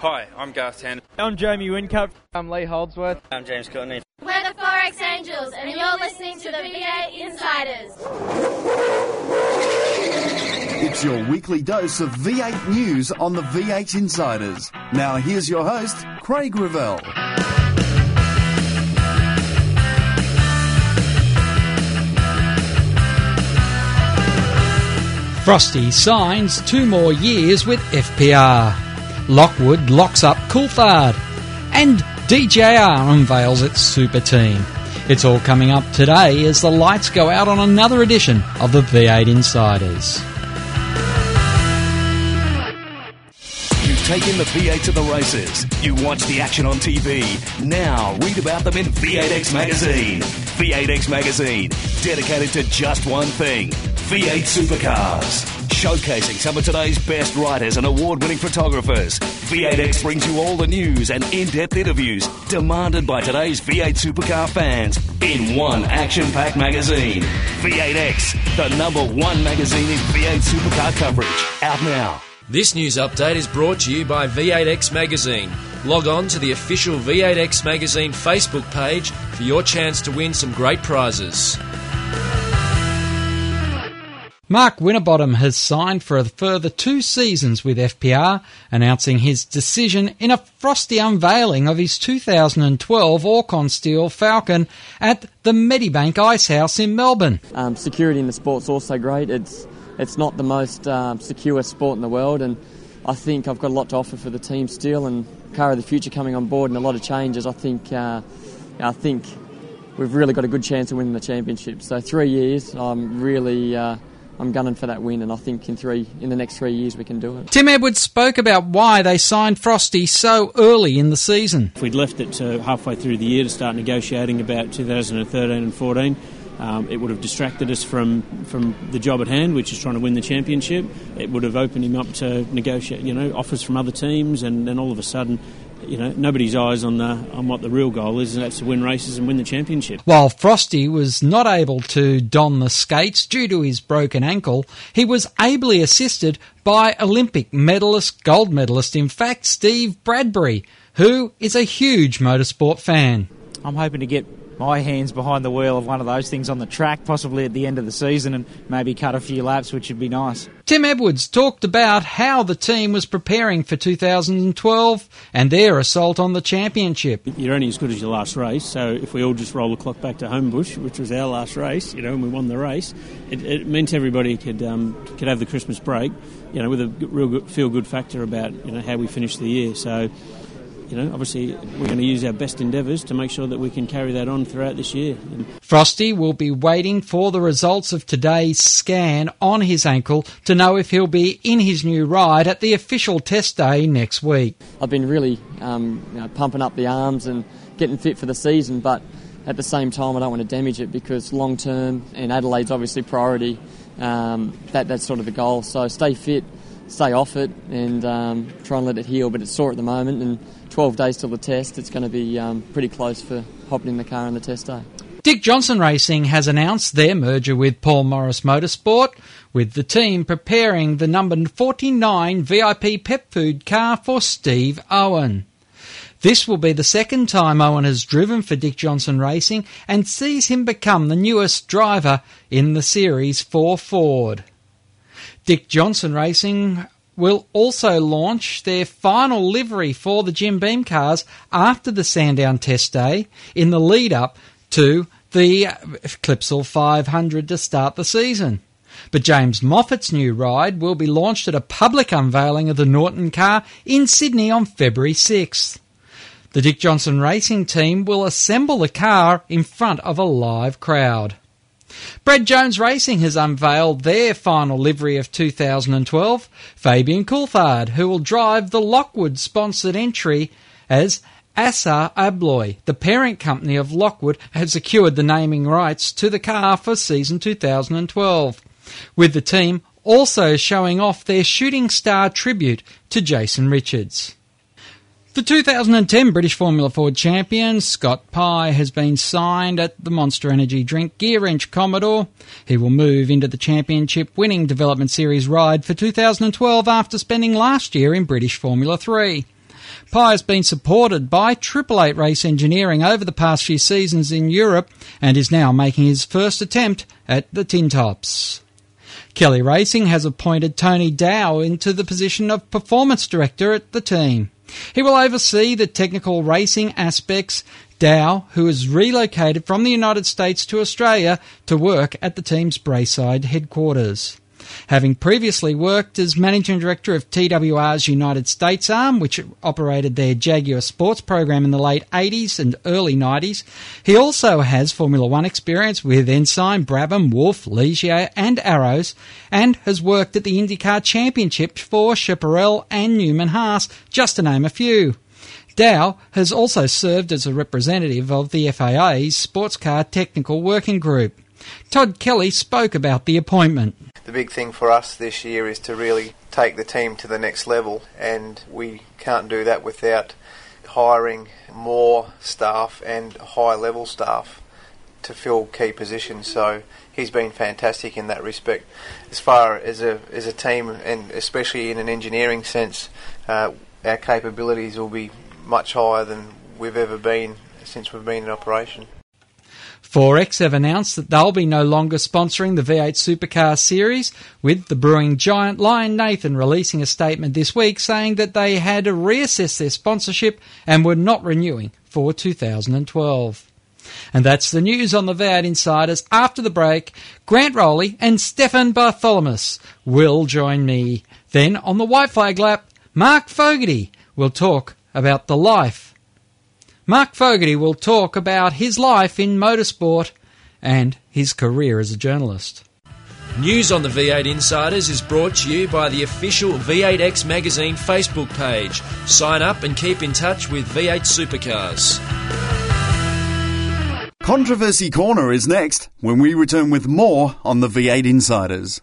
Hi, I'm Garth Tander. I'm Jamie Whincup. I'm Lee Holdsworth. I'm James Courtney. We're the Forex Angels, and you're listening to the V8 Insiders. It's your weekly dose of V8 news on the V8 Insiders. Now here's your host, Craig Revell. Frosty signs two more years with FPR. Lockwood locks up Coulthard. And DJR unveils its super team. It's all coming up today as the lights go out on another edition of the V8 Insiders. You've taken the V8 to the races. You watch the action on TV. Now read about them in V8X Magazine. V8X Magazine, dedicated to just one thing V8 supercars. Showcasing some of today's best writers and award winning photographers. V8X brings you all the news and in depth interviews demanded by today's V8 supercar fans in one action packed magazine. V8X, the number one magazine in V8 supercar coverage. Out now. This news update is brought to you by V8X Magazine. Log on to the official V8X Magazine Facebook page for your chance to win some great prizes. Mark Winterbottom has signed for a further two seasons with FPR, announcing his decision in a frosty unveiling of his 2012 Orrcon Steel Falcon at the Medibank Ice House in Melbourne. Um, security in the sport's also great. It's it's not the most um, secure sport in the world, and I think I've got a lot to offer for the team still. And car of the future coming on board and a lot of changes. I think uh, I think we've really got a good chance of winning the championship. So three years, I'm really. Uh, I'm gunning for that win, and I think in three in the next three years we can do it. Tim Edwards spoke about why they signed Frosty so early in the season. If we'd left it to halfway through the year to start negotiating about 2013 and 14, um, it would have distracted us from, from the job at hand, which is trying to win the championship. It would have opened him up to negotiate, you know, offers from other teams, and then all of a sudden, you know, nobody's eyes on the on what the real goal is, and that's to win races and win the championship. While Frosty was not able to don the skates due to his broken ankle, he was ably assisted by Olympic medalist, gold medalist, in fact, Steve Bradbury, who is a huge motorsport fan. I'm hoping to get my hands behind the wheel of one of those things on the track, possibly at the end of the season, and maybe cut a few laps, which would be nice. Tim Edwards talked about how the team was preparing for 2012 and their assault on the championship. You're only as good as your last race, so if we all just roll the clock back to Homebush, which was our last race, you know, and we won the race, it, it meant everybody could um, could have the Christmas break, you know, with a real good, feel good factor about you know how we finished the year. So you know, obviously we're going to use our best endeavours to make sure that we can carry that on throughout this year. Frosty will be waiting for the results of today's scan on his ankle to know if he'll be in his new ride at the official test day next week. I've been really um, you know, pumping up the arms and getting fit for the season, but at the same time, I don't want to damage it because long term, and Adelaide's obviously priority. Um, that that's sort of the goal. So stay fit, stay off it, and um, try and let it heal. But it's sore at the moment, and 12 days till the test. It's going to be um, pretty close for hopping in the car on the test day. Dick Johnson Racing has announced their merger with Paul Morris Motorsport, with the team preparing the number 49 VIP pet food car for Steve Owen. This will be the second time Owen has driven for Dick Johnson Racing and sees him become the newest driver in the series for Ford. Dick Johnson Racing will also launch their final livery for the Jim Beam cars after the Sandown test day in the lead up to the Clipsal 500 to start the season. But James Moffat's new ride will be launched at a public unveiling of the Norton car in Sydney on February 6th. The Dick Johnson Racing team will assemble the car in front of a live crowd. Brad Jones Racing has unveiled their final livery of 2012, Fabian Coulthard, who will drive the Lockwood sponsored entry as Assa Abloy. The parent company of Lockwood has secured the naming rights to the car for season 2012, with the team also showing off their shooting star tribute to Jason Richards. The 2010 British Formula Ford champion Scott Pye has been signed at the Monster Energy Drink Gear Wrench Commodore. He will move into the championship winning Development Series ride for 2012 after spending last year in British Formula 3. Pye has been supported by Triple Eight Race Engineering over the past few seasons in Europe and is now making his first attempt at the Tin Tops. Kelly Racing has appointed Tony Dow into the position of Performance Director at the team. He will oversee the technical racing aspects. Dow, who has relocated from the United States to Australia to work at the team's Braeside headquarters having previously worked as managing director of TWR's United States arm, which operated their Jaguar sports program in the late 80s and early 90s. He also has Formula One experience with Ensign, Brabham, Wolf, Ligier, and Arrows, and has worked at the IndyCar Championship for Chaparral and Newman Haas, just to name a few. Dow has also served as a representative of the FIA's Sports Car Technical Working Group. Todd Kelly spoke about the appointment the big thing for us this year is to really take the team to the next level, and we can't do that without hiring more staff and high level staff to fill key positions. So he's been fantastic in that respect. As far as a as a team, and especially in an engineering sense, uh, our capabilities will be much higher than we've ever been since we've been in operation. 4X have announced that they'll be no longer sponsoring the V8 Supercar Series, with the brewing giant Lion Nathan releasing a statement this week saying that they had reassessed their sponsorship and were not renewing for 2012. And that's the news on the V8 Insiders. After the break, Grant Rowley and Stefan Bartholomaeus will join me. Then on the White Flag Lap, Mark Fogarty will talk about the life Mark Fogarty will talk about his life in motorsport and his career as a journalist. News on the V8 Insiders is brought to you by the official V8X Magazine Facebook page. Sign up and keep in touch with V8 Supercars. Controversy Corner is next when we return with more on the V8 Insiders.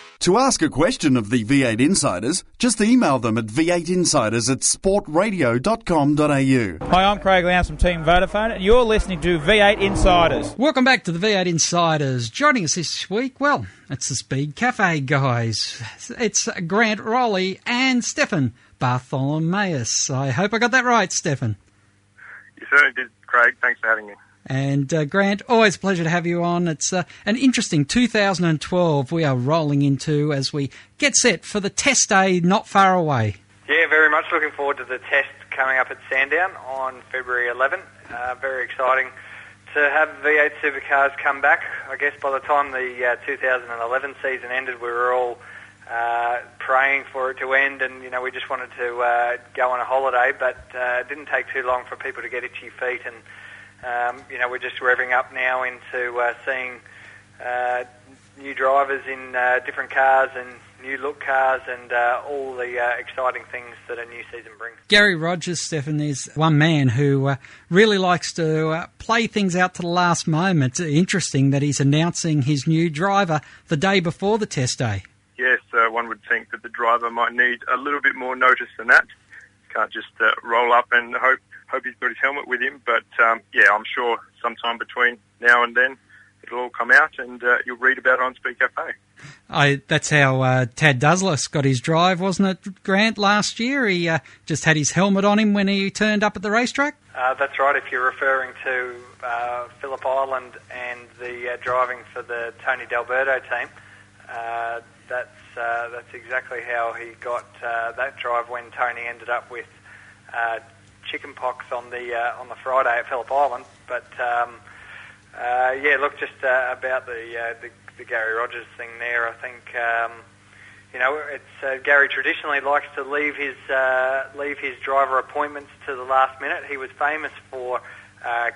To ask a question of the V8 Insiders, just email them at v8insiders at sportradio.com.au. Hi, I'm Craig Lowndes from Team Vodafone, and you're listening to V8 Insiders. Welcome back to the V8 Insiders. Joining us this week, well, it's the Speed Cafe guys. It's Grant Rowley and Stefan Bartholomaeus. I hope I got that right, Stefan. You certainly did, Craig. Thanks for having me. And uh, Grant, always a pleasure to have you on. It's uh, an interesting 2012 we are rolling into as we get set for the test day not far away. Yeah, very much looking forward to the test coming up at Sandown on February 11. Uh, very exciting to have V8 supercars come back. I guess by the time the uh, 2011 season ended, we were all uh, praying for it to end, and you know we just wanted to uh, go on a holiday. But it didn't take too long for people to get itchy feet and um, you know, we're just revving up now into uh, seeing uh, new drivers in uh, different cars and new look cars and uh, all the uh, exciting things that a new season brings. Gary Rogers, Stefan, is one man who uh, really likes to uh, play things out to the last moment. It's interesting that he's announcing his new driver the day before the test day. Yes, uh, one would think that the driver might need a little bit more notice than that. Can't just uh, roll up and hope hope he's got his helmet with him. But um, yeah, I'm sure sometime between now and then it'll all come out, and uh, you'll read about it on Speed Cafe. I, that's how uh, Taz Douglas got his drive, wasn't it, Grant? Last year, he uh, just had his helmet on him when he turned up at the racetrack. Uh, that's right. If you're referring to uh, Phillip Island and the uh, driving for the Tony D'Alberto team, that's that's exactly how he got that drive when Tony ended up with chickenpox on the uh, on the Friday at Phillip Island. But um, uh, yeah, look, just uh, about the, uh, the, the Gary Rogers thing there. I think um, you know it's uh, Gary traditionally likes to leave his uh, leave his driver appointments to the last minute. He was famous for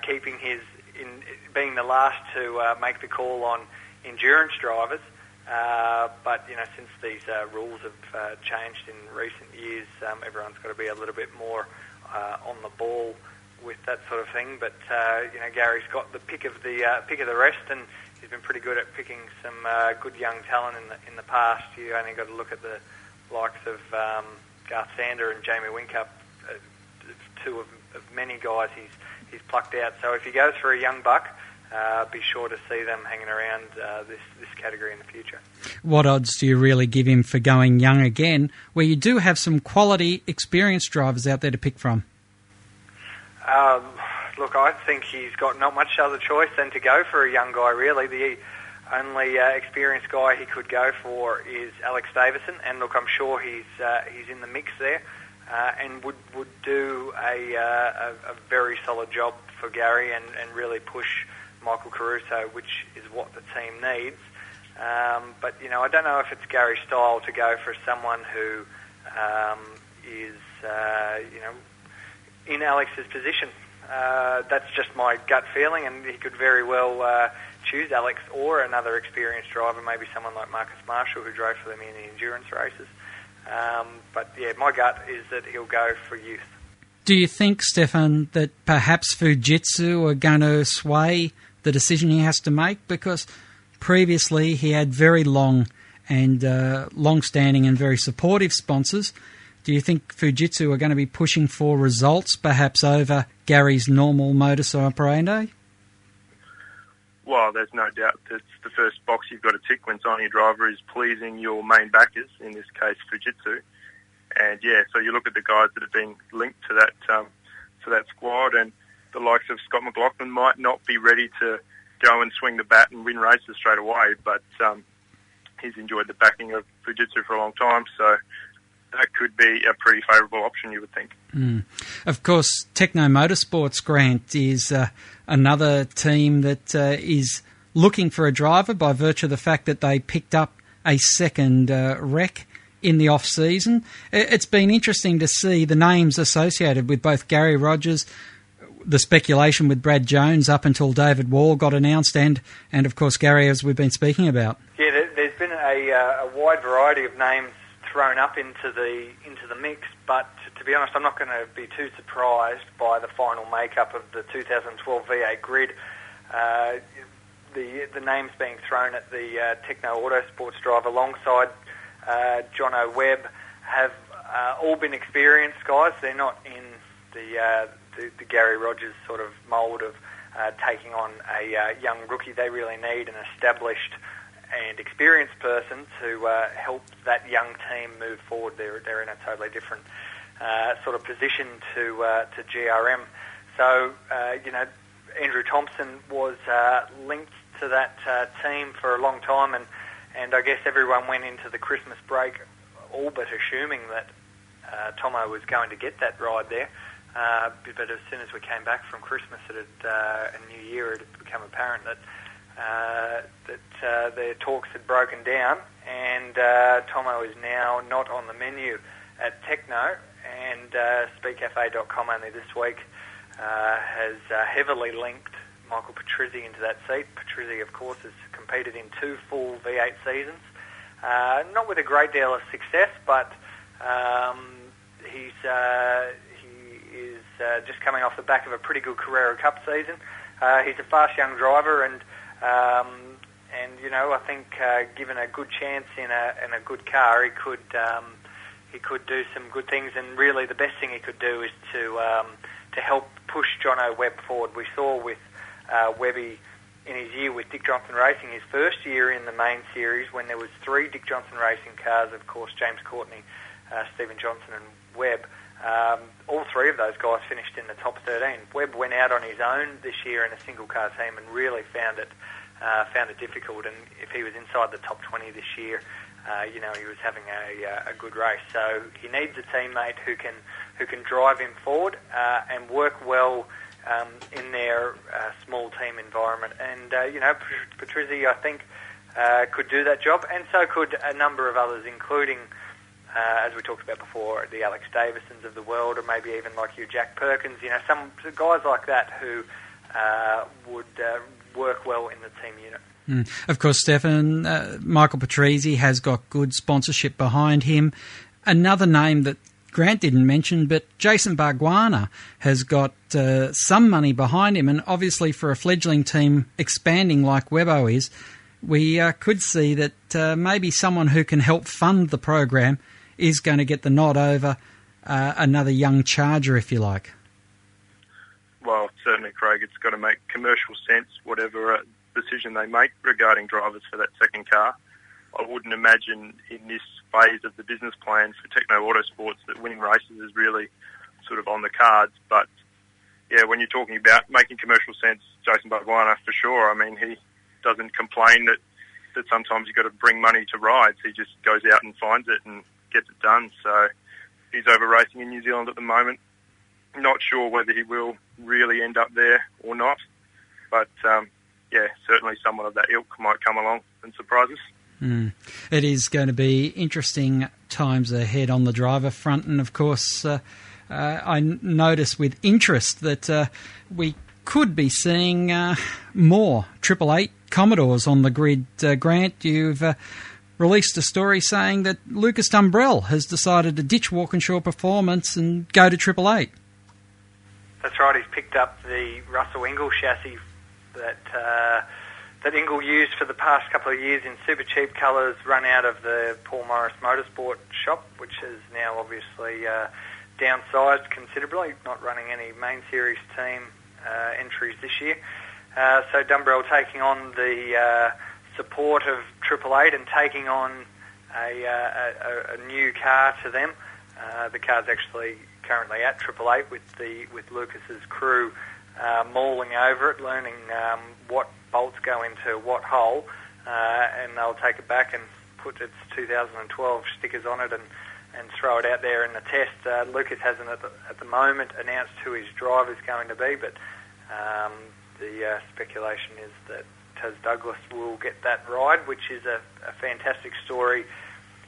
keeping his in being the last to make the call on endurance drivers. Uh, but you know, since these uh, rules have uh, changed in recent years, um, everyone's got to be a little bit more uh, on the ball with that sort of thing. But uh, you know, Gary's got the pick of the uh, pick of the rest, and he's been pretty good at picking some uh, good young talent in the in the past. You only got to look at the likes of um, Garth Tander and Jamie Whincup, uh, two of, of many guys he's he's plucked out. So if he goes for a young buck. Uh, be sure to see them hanging around uh, this this category in the future. What odds do you really give him for going young again, where you do have some quality, experienced drivers out there to pick from? Um, look, I think he's got not much other choice than to go for a young guy. Really, the only uh, experienced guy he could go for is Alex Davison, and look, I'm sure he's uh, he's in the mix there, uh, and would would do a, uh, a, a very solid job for Gary, and, and really push Michael Caruso, which is what the team needs. Um, but you know, I don't know if it's Gary's style to go for someone who um, is uh, you know in Alex's position. Uh, that's just my gut feeling, and he could very well uh, choose Alex or another experienced driver, maybe someone like Marcus Marshall, who drove for them in the endurance races. Um, but yeah, my gut is that he'll go for youth. Do you think, Stefan, that perhaps Fujitsu are going to sway the decision he has to make? Because previously he had very long and uh, long-standing and very supportive sponsors. Do you think Fujitsu are going to be pushing for results, perhaps over Gary's normal modus operandi? Well, there's no doubt that the first box you've got to tick when signing a driver is pleasing your main backers, in this case Fujitsu. And yeah, so you look at the guys that have been linked to that um, to that squad, and the likes of Scott McLaughlin might not be ready to go and swing the bat and win races straight away, but um, he's enjoyed the backing of Fujitsu for a long time, so that could be a pretty favourable option, you would think. Mm. Of course, Tekno Motorsports Grant is uh, another team that uh, is looking for a driver by virtue of the fact that they picked up a second uh, REC in the off season. It's been interesting to see the names associated with both Gary Rogers, the speculation with Brad Jones up until David Wall got announced, and and of course Gary, as we've been speaking about. Yeah, there's been a, uh, a wide variety of names thrown up into the into the mix, but to be honest, I'm not going to be too surprised by the final makeup of the 2012 V8 grid. Uh, the the names being thrown at the uh, Tekno Autosports drive alongside uh, Jono Webb have uh, all been experienced guys. They're not in the uh, the, the Gary Rogers sort of mould of uh, taking on a uh, young rookie. They really need an established and experienced person to uh, help that young team move forward. They're, they're in a totally different uh, sort of position to uh, to GRM. So uh, you know, Andrew Thompson was linked to that team for a long time, and and I guess everyone went into the Christmas break all but assuming that uh, Tomo was going to get that ride there. Uh, but as soon as we came back from Christmas at uh, a New Year, it had become apparent that uh, that uh, their talks had broken down, and uh, Tomo is now not on the menu at Tekno. And uh, SpeedCafe.com only this week uh, has uh, heavily linked Michael Patrizi into that seat. Patrizi, of course, has competed in two full V8 seasons, uh, not with a great deal of success, but um, he's uh, is uh, just coming off the back of a pretty good Carrera Cup season. Uh, he's a fast young driver, and um, and you know I think uh, given a good chance in a in a good car, he could um, he could do some good things. And really, the best thing he could do is to um, to help push Jono Webb forward. We saw with uh, Webby in his year with Dick Johnson Racing, his first year in the main series, when there was three Dick Johnson Racing cars, of course, James Courtney, uh, Steven Johnson and Webb. Um, all three of those guys finished in the top 13. Webb went out on his own this year in a single car team and really found it uh, found it difficult. And if he was inside the top 20 this year, uh, you know he was having a, uh, a good race. So he needs a teammate who can who can drive him forward uh, and work well um, in their uh, small team environment. And, you know, Patrizi, I think, could do that job, and so could a number of others, including, uh, as we talked about before, the Alex Davisons of the world, or maybe even like you, Jack Perkins, you know, some guys like that who uh, would uh, work well in the team unit. Mm. Of course, Stefan, uh, Michael Patrizi has got good sponsorship behind him. Another name that Grant didn't mention, but Jason Bargwanna has got uh, some money behind him, and obviously for a fledgling team expanding like Webbo is, we uh, could see that maybe someone who can help fund the program is going to get the nod over uh, another young charger, if you like. Well, certainly, Craig, it's got to make commercial sense, whatever uh, decision they make regarding drivers for that second car. I wouldn't imagine in this phase of the business plan for Tekno Autosports that winning races is really sort of on the cards. But yeah, when you're talking about making commercial sense, Jason Bargwanna for sure. I mean, he doesn't complain that that sometimes you've got to bring money to rides. He just goes out and finds it and gets it done. So he's over racing in New Zealand at the moment. Not sure whether he will really end up there or not, but um, yeah, certainly someone of that ilk might come along and surprise us. Mm. It is going to be interesting times ahead on the driver front, and of course, uh, uh, I notice with interest that uh, we could be seeing uh, more Triple Eight Commodores on the grid. Uh, Grant, you've uh, released a story saying that Lucas Dumbrell has decided to ditch Walkinshaw Performance and go to Triple Eight. That's right. He's picked up the Russell Ingall chassis that that Ingall used for the past couple of years in super cheap colours run out of the Paul Morris Motorsport shop, which is now obviously uh, downsized considerably, not running any main series team uh, entries this year. Uh, so Dumbrell taking on the uh, support of Triple Eight and taking on a, uh, a, a, new car to them. Uh, the car's actually currently at Triple Eight with the with Lucas's crew uh, mauling over it, learning um, what bolts go into what hole, uh, and they'll take it back and put its 2012 stickers on it and, and throw it out there in the test. Uh, Lucas hasn't at the, at the moment announced who his driver is going to be, but um, the uh, speculation is that Taz Douglas will get that ride, which is a, a fantastic story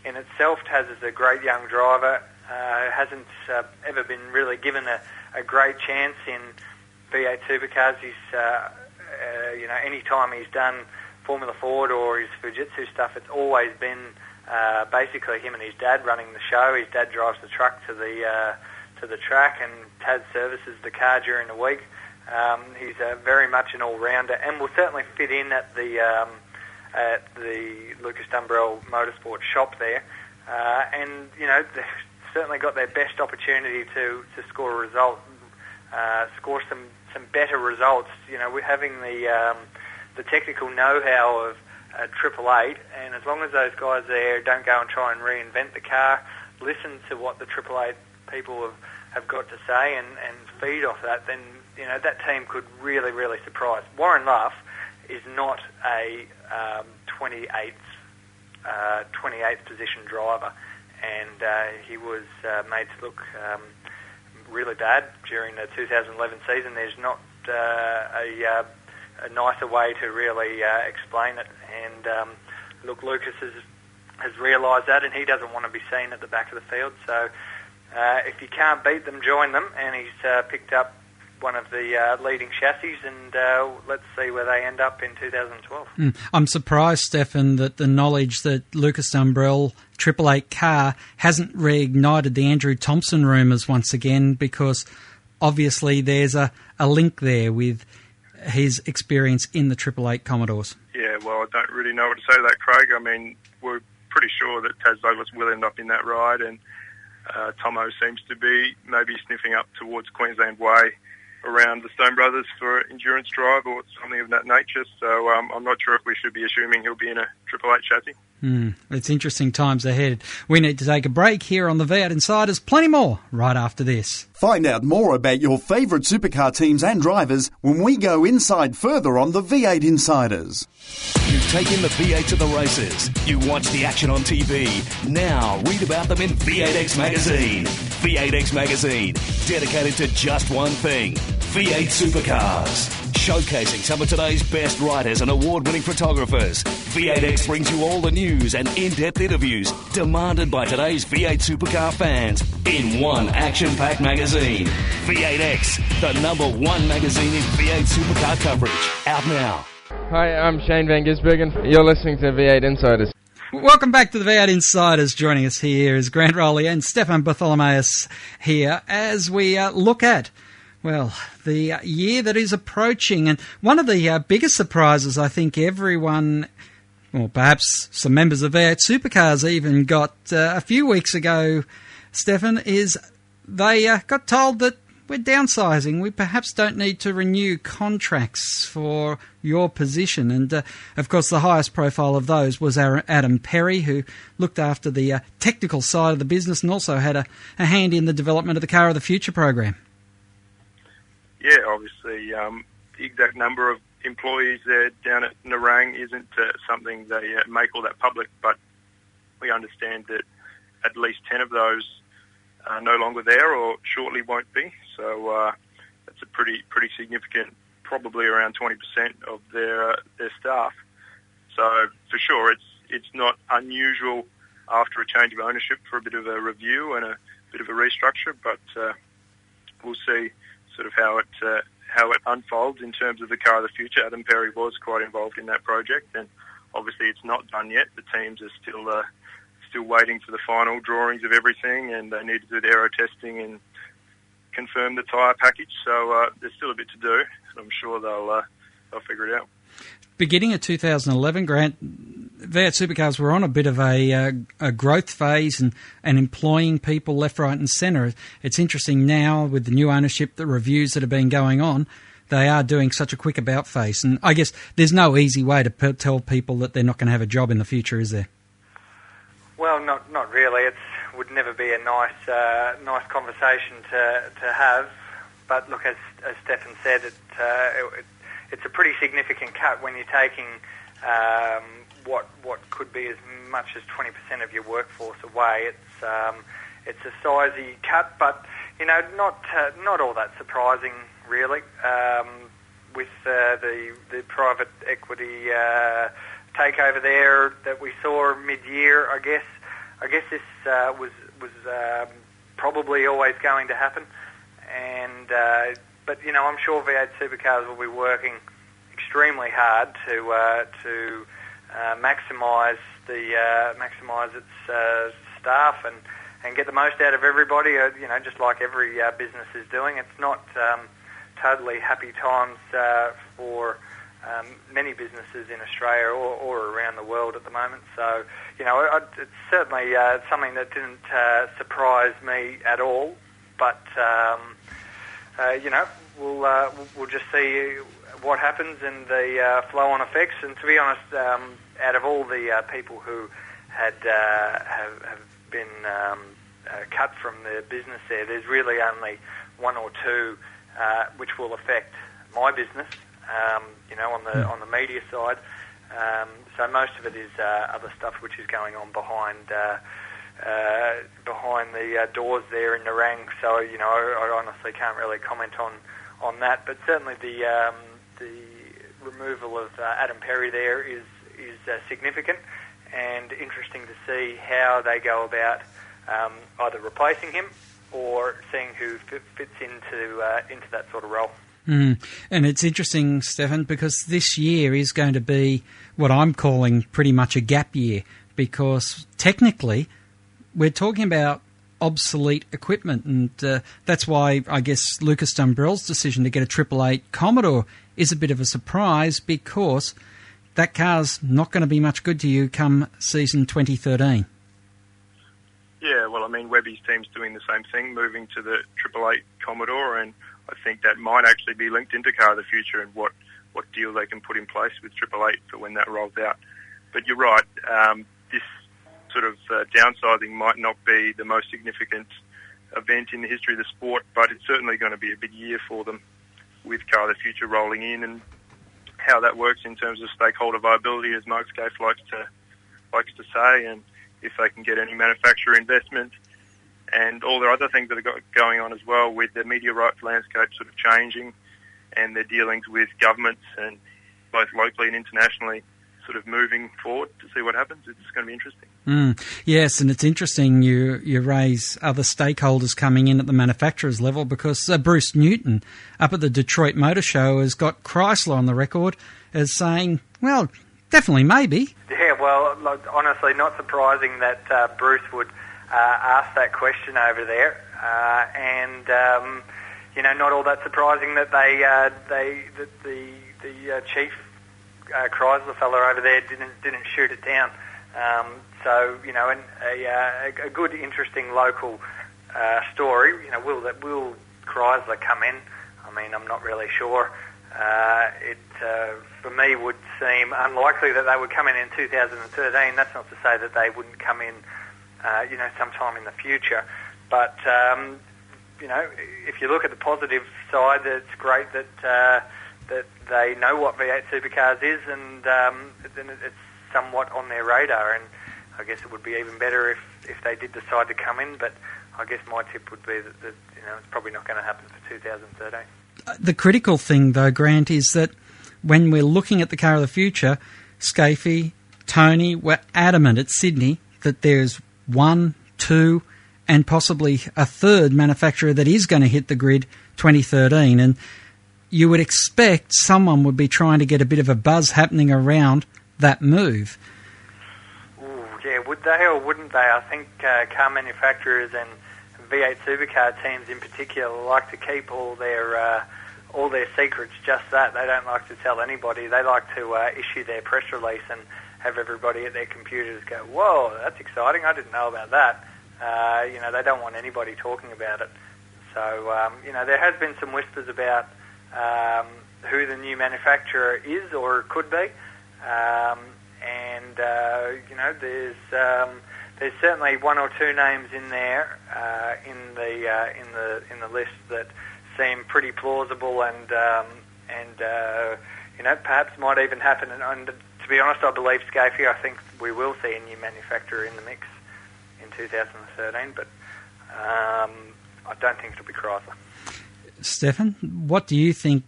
in itself. Taz is a great young driver, uh, hasn't uh, ever been really given a, a great chance in V8 supercars. He's uh, uh, you know, any time he's done Formula Ford or his Fujitsu stuff, it's always been uh, basically him and his dad running the show. His dad drives the truck to the uh, to the track, and Taz services the car during the week. Um, he's uh, very much an all-rounder, and will certainly fit in at the um, at the Lucas Dumbrell Motorsport shop there. Uh, and you know, they've certainly got their best opportunity to to score a result, uh, score some some better results. You know, we're having the um, the technical know-how of uh, Triple Eight, and as long as those guys there don't go and try and reinvent the car, listen to what the Triple Eight people have, have got to say and, and feed off that, then you know that team could really, really surprise. Warren Luff is not a um, 28th uh, 28th position driver, and uh, he was uh, made to look um, really bad during the 2011 season. There's not uh, a, uh, a nicer way to really uh, explain it. And um, look, Lucas has has realised that, and he doesn't want to be seen at the back of the field. So if you can't beat them, join them. And he's picked up one of the uh, leading chassis, and uh, let's see where they end up in 2012. Mm. I'm surprised, Stefan, that the knowledge that Lucas Dumbrell Triple Eight car hasn't reignited the Andrew Thompson rumours once again, because obviously there's a, a link there with his experience in the Triple Eight Commodores. Yeah, well, I don't really know what to say to that, Craig. I mean, we're pretty sure that Taz Douglas will end up in that ride, and uh, Tomo seems to be maybe sniffing up towards Queensland Way around the Stone Brothers for endurance drive or something of that nature. So um, I'm not sure if we should be assuming he'll be in a Triple Eight chassis. Mm, it's interesting times ahead. We need to take a break here on the V8 Insiders. Plenty more right after this. Find out more about your favourite supercar teams and drivers when we go inside further on the V8 Insiders. You've taken the V8 to the races. You watch the action on TV. Now read about them in V8X Magazine. V8X Magazine, dedicated to just one thing V8 supercars. Showcasing some of today's best writers and award winning photographers. V8X brings you all the news and in depth interviews demanded by today's V8 supercar fans in one action packed magazine. V8X, the number one magazine in V8 supercar coverage. Out now. Hi, I'm Shane Van Gisbergen. You're listening to V8 Insiders. Welcome back to the V8 Insiders. Joining us here is Grant Rowley and Stefan Bartholomaeus here as we uh, look at, well, the year that is approaching. And one of the uh, biggest surprises I think everyone, or perhaps some members of V8 Supercars even got uh, a few weeks ago, Stefan, is they uh, got told that we're downsizing. We perhaps don't need to renew contracts for your position. And uh, of course, the highest profile of those was our Adam Perry, who looked after the uh, technical side of the business and also had a, a, hand in the development of the Car of the Future program. Yeah, obviously, um, the exact number of employees there down at Nerang isn't uh, something they uh, make all that public, but we understand that at least 10 of those are no longer there or shortly won't be. So uh, that's a pretty pretty significant, probably around 20% of their uh, their staff. So for sure, it's it's not unusual after a change of ownership for a bit of a review and a bit of a restructure, but uh, we'll see sort of how it uh, how it unfolds in terms of the car of the future. Adam Perry was quite involved in that project, and obviously it's not done yet. The teams are still uh, still waiting for the final drawings of everything, and they need to do the aero testing and confirm the tyre package. So uh, there's still a bit to do, and I'm sure they'll uh, they'll figure it out. Beginning of 2011, Grant, V8 Supercars were on a bit of a, uh, a growth phase and, and employing people left, right, and centre. It's interesting now with the new ownership, the reviews that have been going on, they are doing such a quick about face. And I guess there's no easy way to p- tell people that they're not going to have a job in the future, is there? Well, not not really. It would never be a nice uh, nice conversation to to have. But look, as as Stefan said, it, uh, it it's a pretty significant cut when you're taking um, what what could be as much as 20% of your workforce away. It's um, it's a sizey cut, but you know not uh, not all that surprising really. Um, with uh, the the private equity uh, takeover there that we saw mid-year, I guess I guess this uh, was was um, probably always going to happen, and uh, but you know I'm sure V8 Supercars will be working extremely hard to uh, to uh, maximise the uh, maximise its uh, staff and and get the most out of everybody. Uh, you know, just like every uh, business is doing. It's not um, totally happy times for um, many businesses in Australia or, or around the world at the moment. So, you know, it's certainly something that didn't surprise me at all. But, um, uh, you know, we'll, uh, we'll just see what happens and the uh, flow-on effects. And to be honest, um, out of all the uh, people who had uh, have, have been um, uh, cut from the business there, there's really only one or two uh, which will affect my business um, you know, on the mm. on the media side. Um, so most of it is uh, other stuff which is going on behind uh, uh, behind the uh, doors there in Nerang. So you know, I, I, honestly can't really comment on on that. But certainly the um, the removal of uh, Adam Perry there is is uh, significant and interesting to see how they go about um, either replacing him or seeing who fits into into that sort of role. Mm. And it's interesting, Stefan, because this year is going to be what I'm calling pretty much a gap year because technically we're talking about obsolete equipment, and uh, that's why I guess Lucas Dumbrell's decision to get a Triple Eight Commodore is a bit of a surprise because that car's not going to be much good to you come season 2013. Yeah, well, I mean, Webby's team's doing the same thing, moving to the Triple Eight Commodore, and I think that might actually be linked into Car of the Future and what, what deal they can put in place with Triple Eight for when that rolls out. But you're right, um, this sort of uh, downsizing might not be the most significant event in the history of the sport, but it's certainly going to be a big year for them with Car the Future rolling in and how that works in terms of stakeholder viability, as Mark Skaife likes to likes to say, and if they can get any manufacturer investment and all the other things that are going on as well with the media rights landscape sort of changing and their dealings with governments and both locally and internationally sort of moving forward to see what happens. It's going to be interesting. Mm, yes, and it's interesting you you raise other stakeholders coming in at the manufacturers level because uh, Bruce Newton up at the Detroit Motor Show has got Chrysler on the record as saying, well, definitely maybe. Yeah, well, well, look, honestly, not surprising that uh, Bruce would uh, ask that question over there, uh, and um, you know, not all that surprising that they uh, they that the the uh, chief uh, Chrysler fellow over there didn't didn't shoot it down. Um, so you know, and a, uh, a good, interesting local uh, story. You know, will that will Chrysler come in? I mean, I'm not really sure. Uh, it uh, for me would seem unlikely that they would come in in 2013. That's not to say that they wouldn't come in, uh, you know, sometime in the future. But um, you know, if you look at the positive side, it's great that that they know what V8 supercars is, and um, then it's somewhat on their radar. And I guess it would be even better if if they did decide to come in. But I guess my tip would be that, that you know it's probably not going to happen for 2013. The critical thing, though, Grant, is that when we're looking at the car of the future, Skaife, Tony were adamant at Sydney that there's one, two, and possibly a third manufacturer that is going to hit the grid 2013. And you would expect someone would be trying to get a bit of a buzz happening around that move. Ooh, yeah, would they or wouldn't they? I think uh, car manufacturers and V8 supercar teams in particular like to keep all their uh, all their secrets just that. They don't like to tell anybody. They like to uh, issue their press release and have everybody at their computers go, "Whoa, that's exciting! I didn't know about that." Uh, you know, they don't want anybody talking about it. So, um, you know, there has been some whispers about um, who the new manufacturer is or could be, um, and uh, you know, there's um, there's certainly one or two names in there uh, in the uh, in the in the list that seem pretty plausible and um, and uh, you know perhaps might even happen. And, and to be honest, I believe Skaife. I think we will see a new manufacturer in the mix in 2013, but um, I don't think it'll be Chrysler. Stefan, what do you think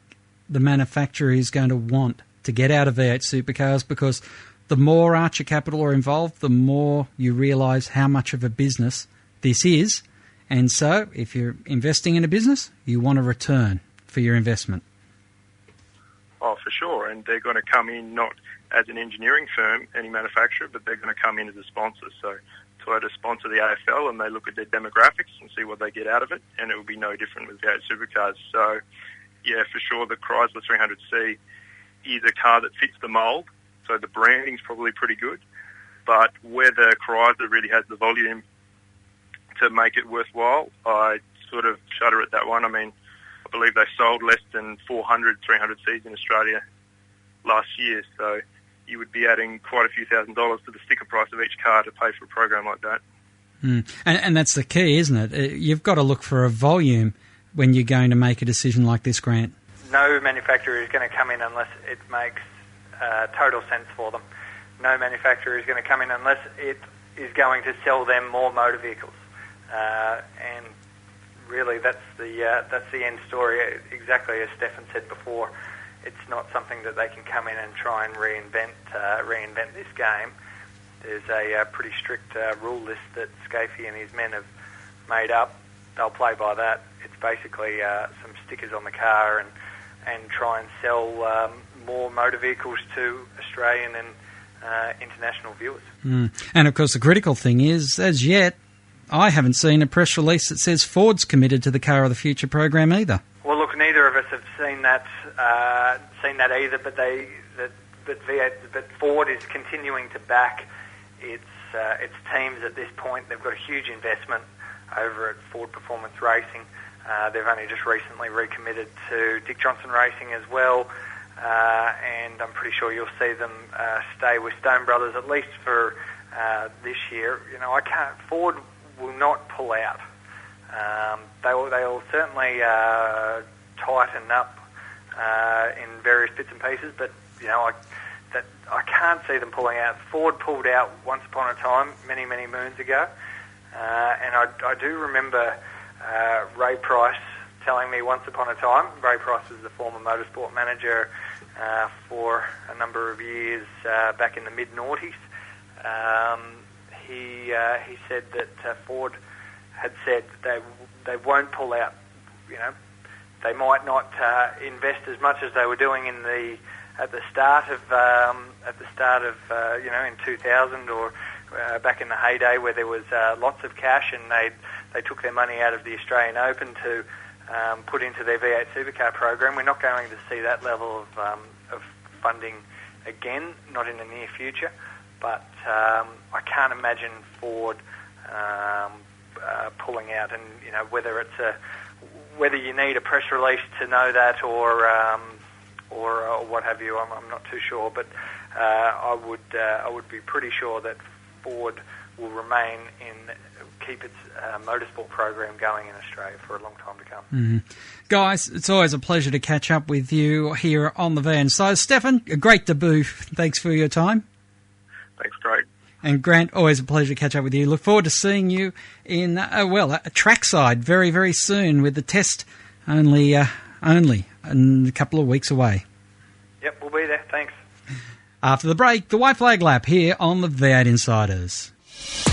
the manufacturer is going to want to get out of V8 supercars? Because the more Archer Capital are involved, the more you realise how much of a business this is. And so, if you're investing in a business, you want a return for your investment. Oh, for sure. And they're going to come in not as an engineering firm, any manufacturer, but they're going to come in as a sponsor. So Toyota sponsor the AFL and they look at their demographics and see what they get out of it, and it will be no different with V8 supercars. So, yeah, for sure, the Chrysler 300C is a car that fits the mould. So the branding's probably pretty good, but whether Chrysler really has the volume to make it worthwhile, I sort of shudder at that one. I mean, I believe they sold less than 400 300Cs in Australia last year, so you would be adding quite a few thousand dollars to the sticker price of each car to pay for a program like that. Mm. And, and that's the key, isn't it? Uh, you've got to look for a volume when you're going to make a decision like this, Grant. No manufacturer is going to come in unless it makes uh, total sense for them. No manufacturer is going to come in unless it is going to sell them more motor vehicles. Uh, and really, that's the uh, that's the end story. Exactly as Stefan said before, it's not something that they can come in and try and reinvent uh, reinvent this game. There's a uh, pretty strict uh, rule list that Skaife and his men have made up. They'll play by that. It's basically uh, some stickers on the car and and try and sell um, more motor vehicles to Australian and uh, international viewers. Mm. And of course, the critical thing is, as yet, I haven't seen a press release that says Ford's committed to the Car of the Future program either. Neither of us have seen that uh, seen that either, but they that but V8, but Ford is continuing to back its uh, its teams at this point. They've got a huge investment over at Ford Performance Racing. Uh, they've only just recently recommitted to Dick Johnson Racing as well, uh, and I'm pretty sure you'll see them uh, stay with Stone Brothers at least for uh, this year. You know, I can't. Ford will not pull out. Um, they will. They will certainly uh, tighten up uh, in various bits and pieces, but you know, I, that I can't see them pulling out. Ford pulled out once upon a time, many many moons ago, uh, and I, I do remember uh, Ray Price telling me once upon a time. Ray Price was the former motorsport manager uh, for a number of years uh, back in the mid noughties. Um, he uh, he said that Ford had said that they they won't pull out. You know, they might not uh, invest as much as they were doing in the at the start of um, at the start of uh, you know in 2000 or uh, back in the heyday where there was uh, lots of cash and they they took their money out of the Australian Open to um, put into their V8 Supercar program. We're not going to see that level of, um, of funding again, not in the near future. But um, I can't imagine Ford um, uh, pulling out, and you know whether it's a whether you need a press release to know that or um, or, or what have you. I'm, I'm not too sure, but uh, I would uh, I would be pretty sure that Ford will remain in keep its uh, motorsport program going in Australia for a long time to come. Mm-hmm. Guys, it's always a pleasure to catch up with you here on the van. So, Stefan, a great debut. Thanks for your time. Thanks, Craig. And Grant, always a pleasure to catch up with you. Look forward to seeing you in, uh, well, a trackside very, very soon with the test only, uh, only in a couple of weeks away. Yep, we'll be there. Thanks. After the break, the white flag lap here on the V8 Insiders.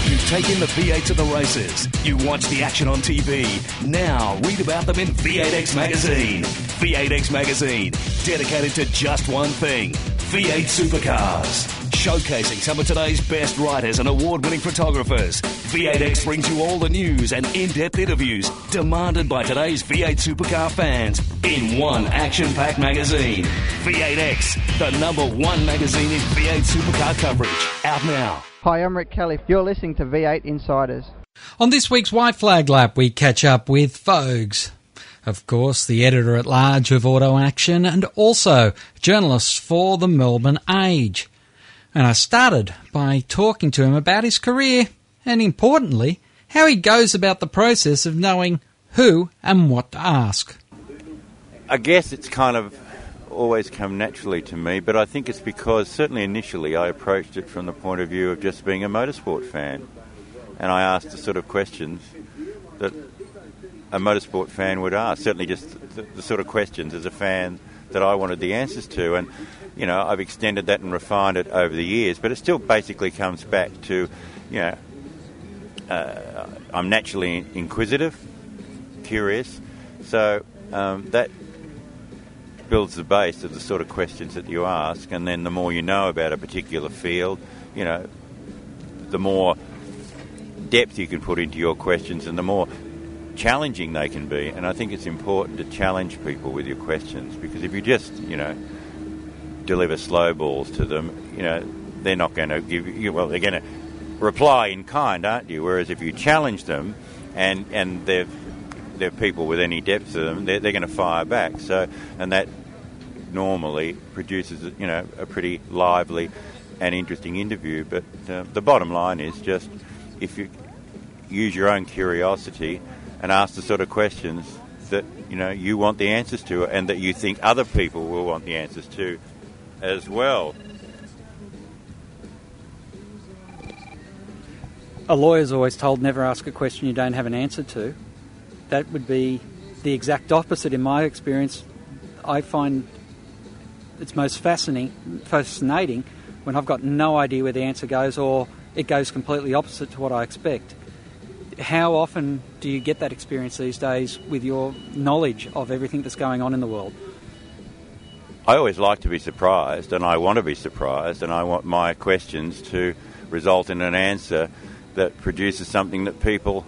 You've taken the V8 to the races. You watch the action on TV. Now read about them in V8X Magazine. V8X Magazine, dedicated to just one thing V8 supercars. Showcasing some of today's best writers and award winning photographers. V8X brings you all the news and in depth interviews demanded by today's V8 supercar fans in one action packed magazine. V8X, the number one magazine in V8 supercar coverage. Out now. Hi, I'm Rick Kelly. You're listening to V8 Insiders. On this week's White Flag Lap, we catch up with Fogs. Of course, the editor at large of Auto Action and also journalist for the Melbourne Age. And I started by talking to him about his career and, importantly, how he goes about the process of knowing who and what to ask. I guess it's kind of always come naturally to me, but I think it's because certainly initially I approached it from the point of view of just being a motorsport fan. And I asked the sort of questions that a motorsport fan would ask, certainly just the, the sort of questions as a fan that I wanted the answers to. And, you know, I've extended that and refined it over the years, but it still basically comes back to, you know, uh, I'm naturally inquisitive, curious, so um, that builds the base of the sort of questions that you ask, and then the more you know about a particular field, you know, the more depth you can put into your questions, and the more challenging they can be. And I think it's important to challenge people with your questions because if you just, you know, deliver slow balls to them, you know, they're not going to give you. Well, they're going to reply in kind, aren't you? Whereas if you challenge them, and and they've they're people with any depth to them, they're, they're going to fire back. So, and that normally produces, you know, a pretty lively and interesting interview. But uh, the bottom line is just if you use your own curiosity and ask the sort of questions that you know you want the answers to, and that you think other people will want the answers to, as well. A lawyer's always told never ask a question you don't have an answer to that would be the exact opposite in my experience. I find it's most fascinating, fascinating when I've got no idea where the answer goes or it goes completely opposite to what I expect. How often do you get that experience these days with your knowledge of everything that's going on in the world? I always like to be surprised, and I want to be surprised, and I want my questions to result in an answer that produces something that people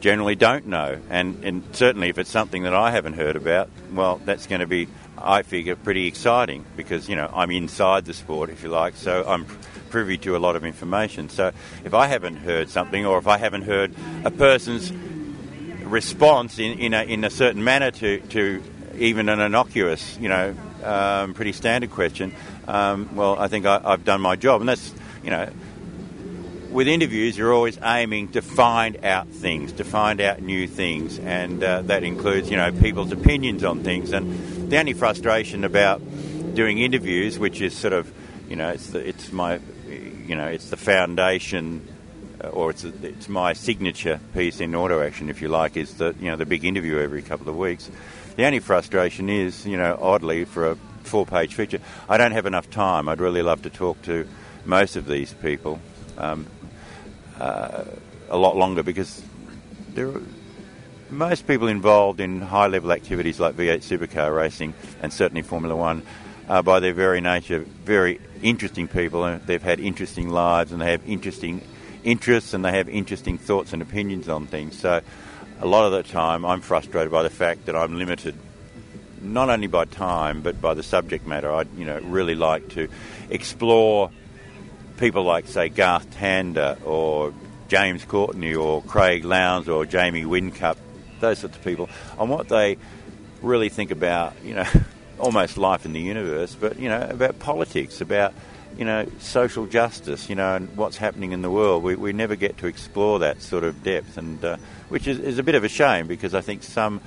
generally don't know. And, and certainly if it's something that I haven't heard about, well, that's going to be, I figure, pretty exciting because, you know, I'm inside the sport, if you like, so I'm privy to a lot of information. So if I haven't heard something or if I haven't heard a person's response in, in, a, in a certain manner to, to even an innocuous, you know, um, pretty standard question, um, well, I think I, I've done my job. And that's, you know, with interviews, you're always aiming to find out things, to find out new things, and uh, that includes, you know, people's opinions on things. And the only frustration about doing interviews, which is sort of, you know, it's the, it's my, you know, it's the foundation, uh, or it's it's my signature piece in auto action, if you like, is the you know the big interview every couple of weeks. The only frustration is, you know, oddly for a four-page feature, I don't have enough time. I'd really love to talk to most of these people. Um, uh, a lot longer because there are, most people involved in high level activities like V8 supercar racing and certainly Formula One are by their very nature very interesting people and they've had interesting lives and they have interesting interests and they have interesting thoughts and opinions on things. So a lot of the time I'm frustrated by the fact that I'm limited not only by time but by the subject matter. I'd you know really like to explore people like say Garth Tander or James Courtney or Craig Lowndes or Jamie Whincup, those sorts of people, on what they really think about, you know, almost life in the universe, but you know about politics, about you know social justice, you know, and what's happening in the world. We, we never get to explore that sort of depth, and uh, which is, is a bit of a shame because I think some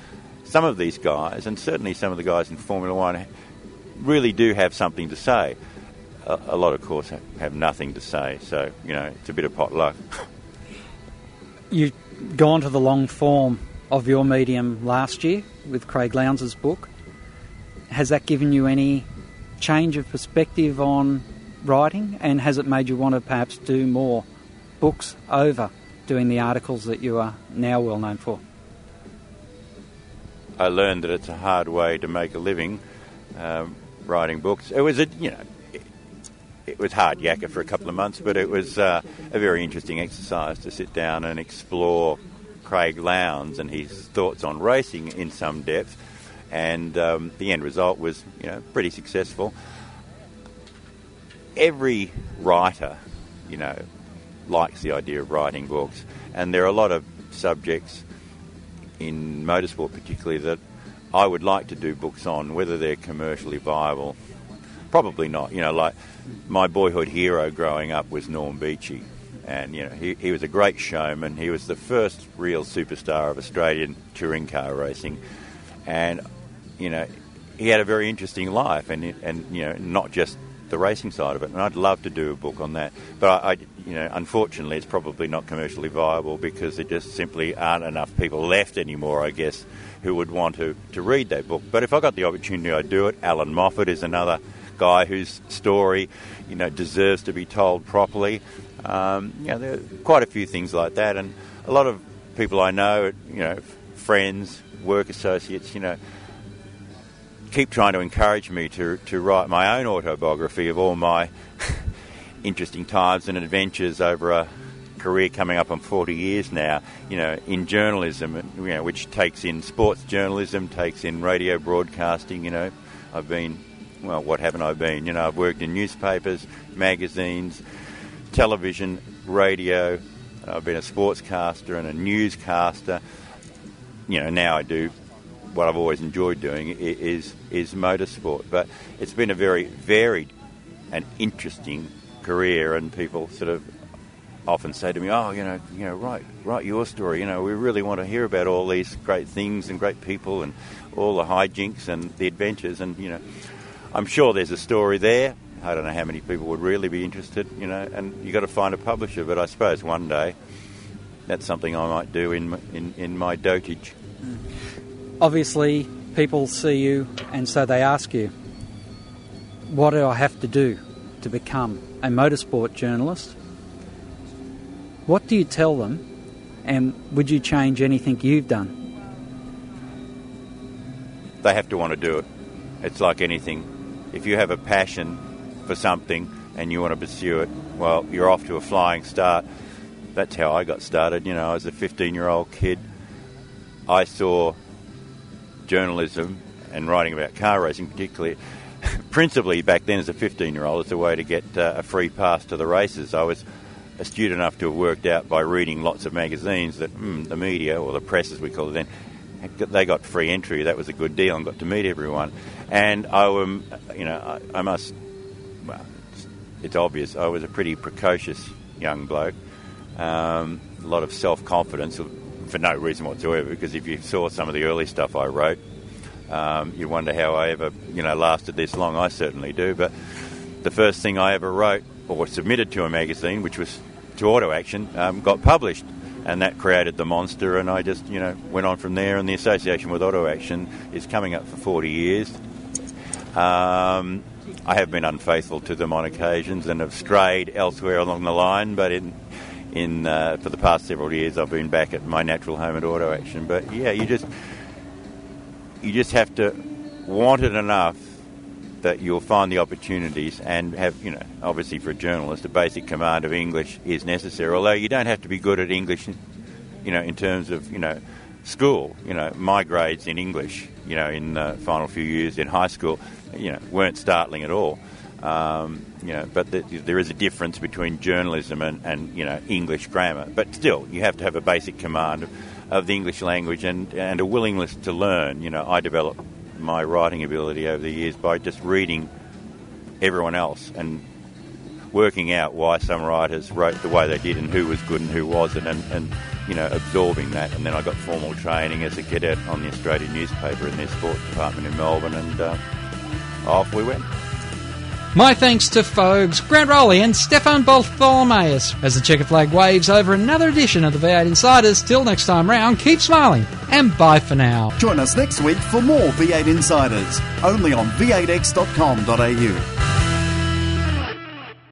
some of these guys, and certainly some of the guys in Formula One, really do have something to say. A, a lot, of course, have, nothing to say. So you know, it's a bit of pot luck. You've gone to the long form of your medium last year with Craig Lowndes' book. Has that given you any change of perspective on writing, and has it made you want to perhaps do more books over doing the articles that you are now well known for? I learned that it's a hard way to make a living um, writing books. It was a you know it, was hard yakka for a couple of months, but it was uh, a very interesting exercise to sit down and explore Craig Lowndes and his thoughts on racing in some depth. And um, the end result was, you know, pretty successful. Every writer, you know, likes the idea of writing books, and there are a lot of subjects in motorsport, particularly, that I would like to do books on, whether they're commercially viable. Probably not. You know, like my boyhood hero growing up was Norm Beechey, and you know he, he was a great showman. He was the first real superstar of Australian touring car racing, and you know he had a very interesting life, and and you know not just the racing side of it. And I'd love to do a book on that, but I, I you know unfortunately it's probably not commercially viable because there just simply aren't enough people left anymore. I guess who would want to, to read that book. But if I got the opportunity, I'd do it. Allan Moffat is another guy whose story, you know, deserves to be told properly. Um, you know, there are quite a few things like that, and a lot of people I know, you know, friends, work associates, you know, keep trying to encourage me to to write my own autobiography of all my interesting times and adventures over a career coming up on 40 years now, you know, in journalism, you know, which takes in sports journalism, takes in radio broadcasting, you know. I've been, well, what haven't I been? You know, I've worked in newspapers, magazines, television, radio. I've been a sportscaster and a newscaster. You know, now I do what I've always enjoyed doing is is motorsport. But it's been a very varied and interesting career, and people sort of often say to me, "Oh, you know, you know, write write your story. You know, we really want to hear about all these great things and great people and all the hijinks and the adventures." And you know, I'm sure there's a story there. I don't know how many people would really be interested. You know, and you've got to find a publisher. But I suppose one day that's something I might do in in, in my dotage. Obviously, people see you, and so they ask you, "What do I have to do to become a motorsport journalist?" What do you tell them, and would you change anything you've done? They have to want to do it. It's like anything. If you have a passion for something and you want to pursue it, well, you're off to a flying start. That's how I got started. You know, as a 15 year old kid, I saw journalism and writing about car racing, particularly, principally back then as a 15 year old, as a way to get uh, a free pass to the races. I was astute enough to have worked out by reading lots of magazines that mm, the media, or the press as we call it then, they got free entry. That was a good deal and got to meet everyone. And I, um, you know, I, I must, well, it's, obvious, I was a pretty precocious young bloke. Um, a lot of self confidence for no reason whatsoever, because if you saw some of the early stuff I wrote, um, you wonder how I ever, you know, lasted this long. I certainly do. But the first thing I ever wrote or submitted to a magazine, which was to Auto Action, um, got published. And that created the monster, and I just, you know, went on from there. And the association with Auto Action is coming up for 40 years. Um, I have been unfaithful to them on occasions and have strayed elsewhere along the line, but in in uh, for the past several years I've been back at my natural home at Auto Action. But yeah, you just you just have to want it enough that you'll find the opportunities and have, you know, obviously for a journalist, a basic command of English is necessary. Although you don't have to be good at English, you know, in terms of, you know, school. You know, my grades in English, you know, in the final few years in high school, you know, weren't startling at all. Um, you know, but the, there is a difference between journalism and, and, you know, English grammar. But still, you have to have a basic command of, the English language and, and a willingness to learn. You know, I developed my writing ability over the years by just reading everyone else and working out why some writers wrote the way they did and who was good and who wasn't and, and you know, absorbing that. And then I got formal training as a cadet on the Australian newspaper in their sports department in Melbourne and uh, off we went. My thanks to Fogs, Grant Rowley, and Stefan Bartholomaeus as the checker flag waves over another edition of the V8 Insiders. Till next time round, keep smiling and bye for now. Join us next week for more V8 Insiders, only on v8x.com.au.